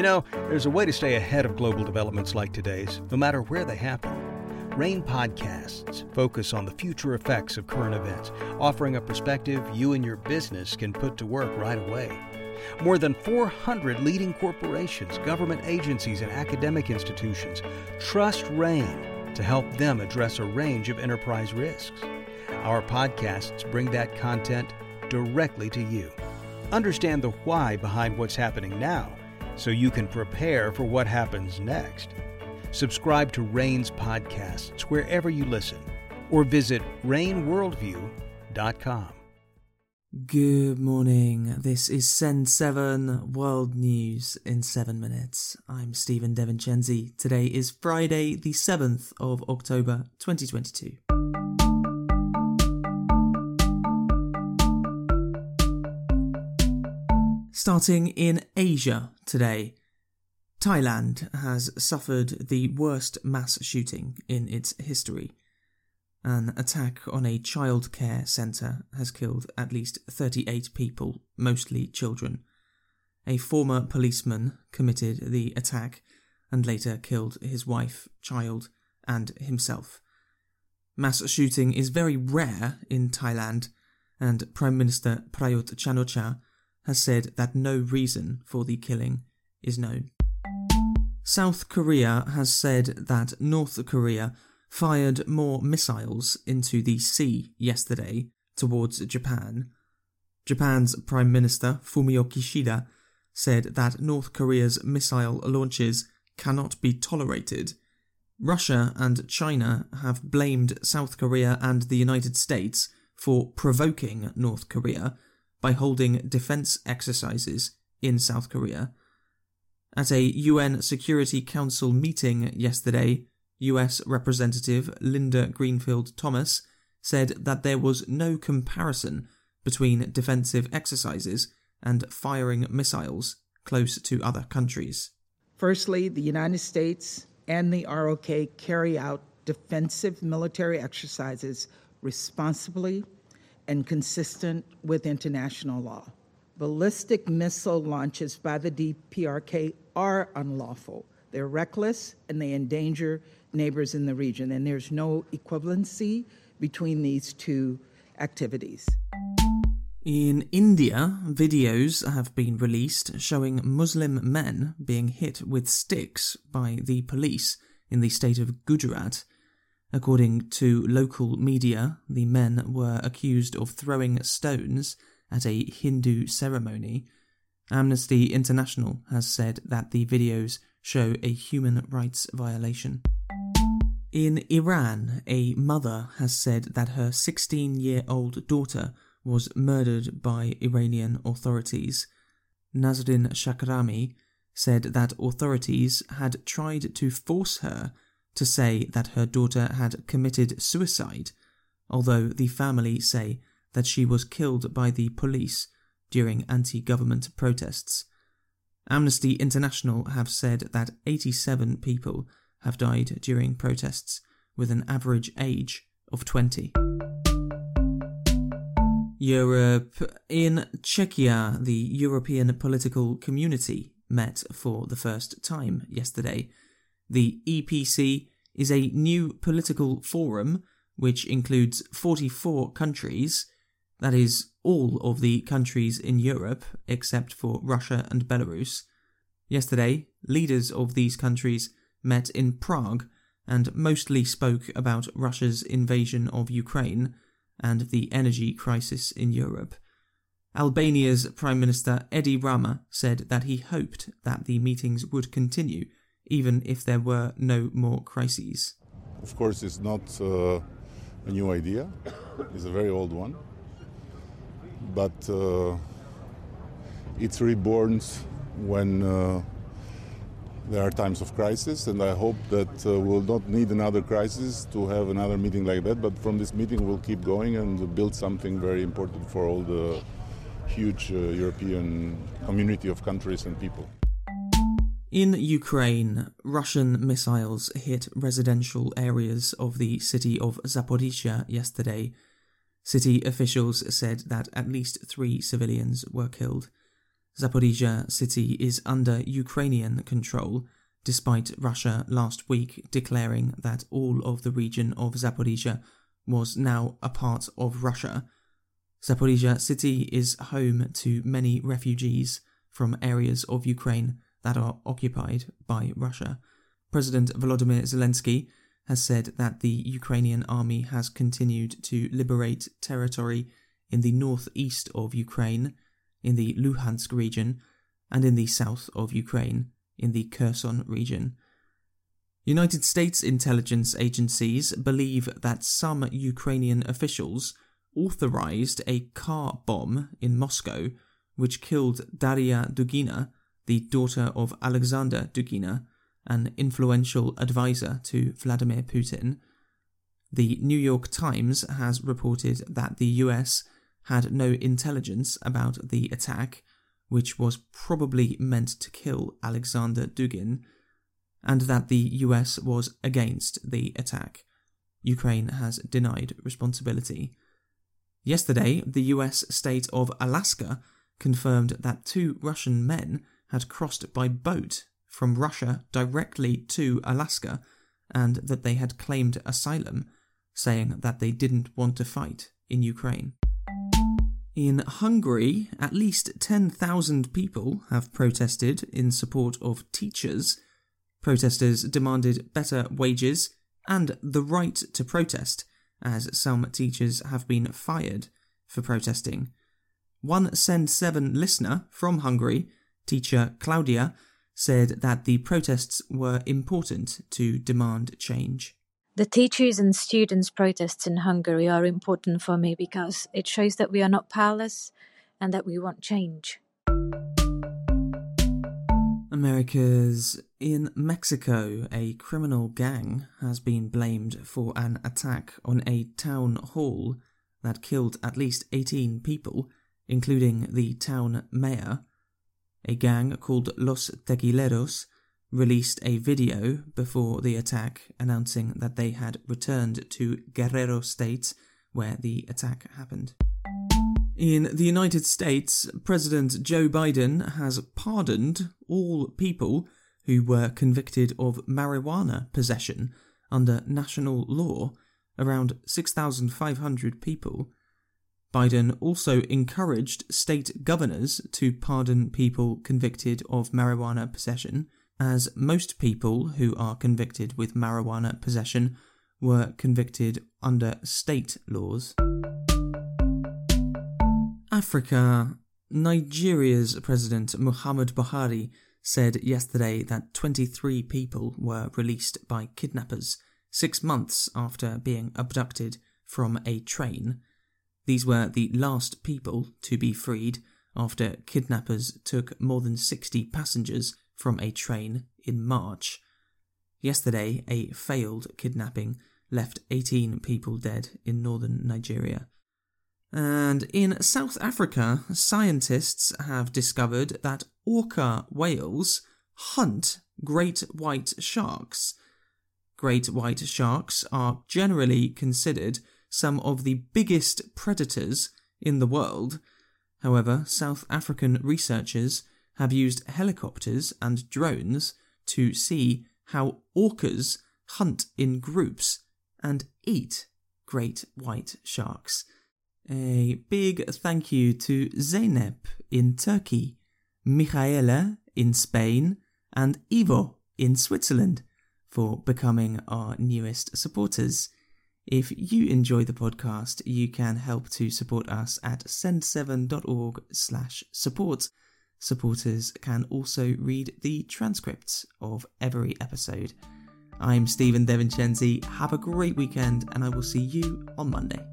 You know, there's a way to stay ahead of global developments like today's, no matter where they happen. RAIN podcasts focus on the future effects of current events, offering a perspective you and your business can put to work right away. More than 400 leading corporations, government agencies, and academic institutions trust RAIN to help them address a range of enterprise risks. Our podcasts bring that content directly to you. Understand the why behind what's happening now so you can prepare for what happens next. Subscribe to RAIN's podcasts wherever you listen or visit rainworldview.com. Good morning. This is Send 7 World News in 7 minutes. I'm Stephen DeVincenzi. Today is Friday, the 7th of October 2022. Starting in Asia today, Thailand has suffered the worst mass shooting in its history. An attack on a childcare centre has killed at least 38 people, mostly children. A former policeman committed the attack and later killed his wife, child, and himself. Mass shooting is very rare in Thailand, and Prime Minister Prayut Chan-o-cha has said that no reason for the killing is known. South Korea has said that North Korea fired more missiles into the sea yesterday towards Japan. Japan's Prime Minister Fumio Kishida said that North Korea's missile launches cannot be tolerated. Russia and China have blamed South Korea and the United States for provoking North Korea by holding defense exercises in South Korea. At a UN Security Council meeting yesterday, US Representative Linda Greenfield Thomas said that there was no comparison between defensive exercises and firing missiles close to other countries. Firstly, the United States and the ROK carry out defensive military exercises responsibly and consistent with international law. Ballistic missile launches by the DPRK are unlawful. They're reckless and they endanger neighbors in the region, and there's no equivalency between these two activities. In India, videos have been released showing Muslim men being hit with sticks by the police in the state of Gujarat. According to local media, the men were accused of throwing stones at a Hindu ceremony. Amnesty International has said that the videos show a human rights violation. In Iran, a mother has said that her 16 year old daughter was murdered by Iranian authorities. Nasrin Shakrami said that authorities had tried to force her to say that her daughter had committed suicide, although the family say that she was killed by the police during anti government protests. Amnesty International have said that 87 people have died during protests, with an average age of 20. Europe. In Czechia, the European political community met for the first time yesterday. The EPC is a new political forum which includes 44 countries, that is, all of the countries in Europe except for Russia and Belarus. Yesterday, leaders of these countries met in Prague and mostly spoke about Russia's invasion of Ukraine and the energy crisis in Europe. Albania's Prime Minister Edi Rama said that he hoped that the meetings would continue even if there were no more crises. Of course, it's not uh, a new idea, it's a very old one, but uh, it's reborn when uh, there are times of crisis, and I hope that uh, we'll not need another crisis to have another meeting like that. But from this meeting, we'll keep going and build something very important for all the huge uh, European community of countries and people. In Ukraine, Russian missiles hit residential areas of the city of Zaporizhia yesterday. City officials said that at least three civilians were killed. Zaporizhia city is under Ukrainian control, despite Russia last week declaring that all of the region of Zaporizhia was now a part of Russia. Zaporizhia city is home to many refugees from areas of Ukraine that are occupied by Russia. President Volodymyr Zelensky has said that the Ukrainian army has continued to liberate territory in the northeast of Ukraine, in the Luhansk region, and in the south of Ukraine, in the Kherson region. United States intelligence agencies believe that some Ukrainian officials authorized a car bomb in Moscow which killed Daria Dugina, the daughter of Alexander Dugina, an influential advisor to Vladimir Putin. The New York Times has reported that the US had no intelligence about the attack, which was probably meant to kill Alexander Dugin, and that the US was against the attack. Ukraine has denied responsibility. Yesterday, the US state of Alaska confirmed that two Russian men had crossed by boat from Russia directly to Alaska and that they had claimed asylum, saying that they didn't want to fight in Ukraine. In Hungary, at least 10,000 people have protested in support of teachers. Protesters demanded better wages and the right to protest, as some teachers have been fired for protesting. One Send 7 listener from Hungary, teacher Claudia, said that the protests were important to demand change. The teachers and students' protests in Hungary are important for me because it shows that we are not powerless and that we want change. America's in Mexico, a criminal gang has been blamed for an attack on a town hall that killed at least 18 people, including the town mayor. A gang called Los Tequileros released a video before the attack announcing that they had returned to Guerrero State where the attack happened. In the United States, President Joe Biden has pardoned all people who were convicted of marijuana possession under national law, around 6,500 people. Biden also encouraged state governors to pardon people convicted of marijuana possession as most people who are convicted with marijuana possession were convicted under state laws. Africa. Nigeria's President Muhammad Buhari said yesterday that 23 people were released by kidnappers six months after being abducted from a train. These were the last people to be freed after kidnappers took more than 60 passengers from a train in March. Yesterday, a failed kidnapping left 18 people dead in northern Nigeria. And in South Africa, scientists have discovered that orca whales hunt great white sharks. Great white sharks are generally considered some of the biggest predators in the world. However, South African researchers have used helicopters and drones to see how orcas hunt in groups and eat great white sharks. A big thank you to Zeynep in Turkey, Michaela in Spain, and Ivo in Switzerland for becoming our newest supporters. If you enjoy the podcast, you can help to support us at send7.org slash support supporters can also read the transcripts of every episode. I'm Stephen Devincenzi. Have a great weekend, and I will see you on Monday.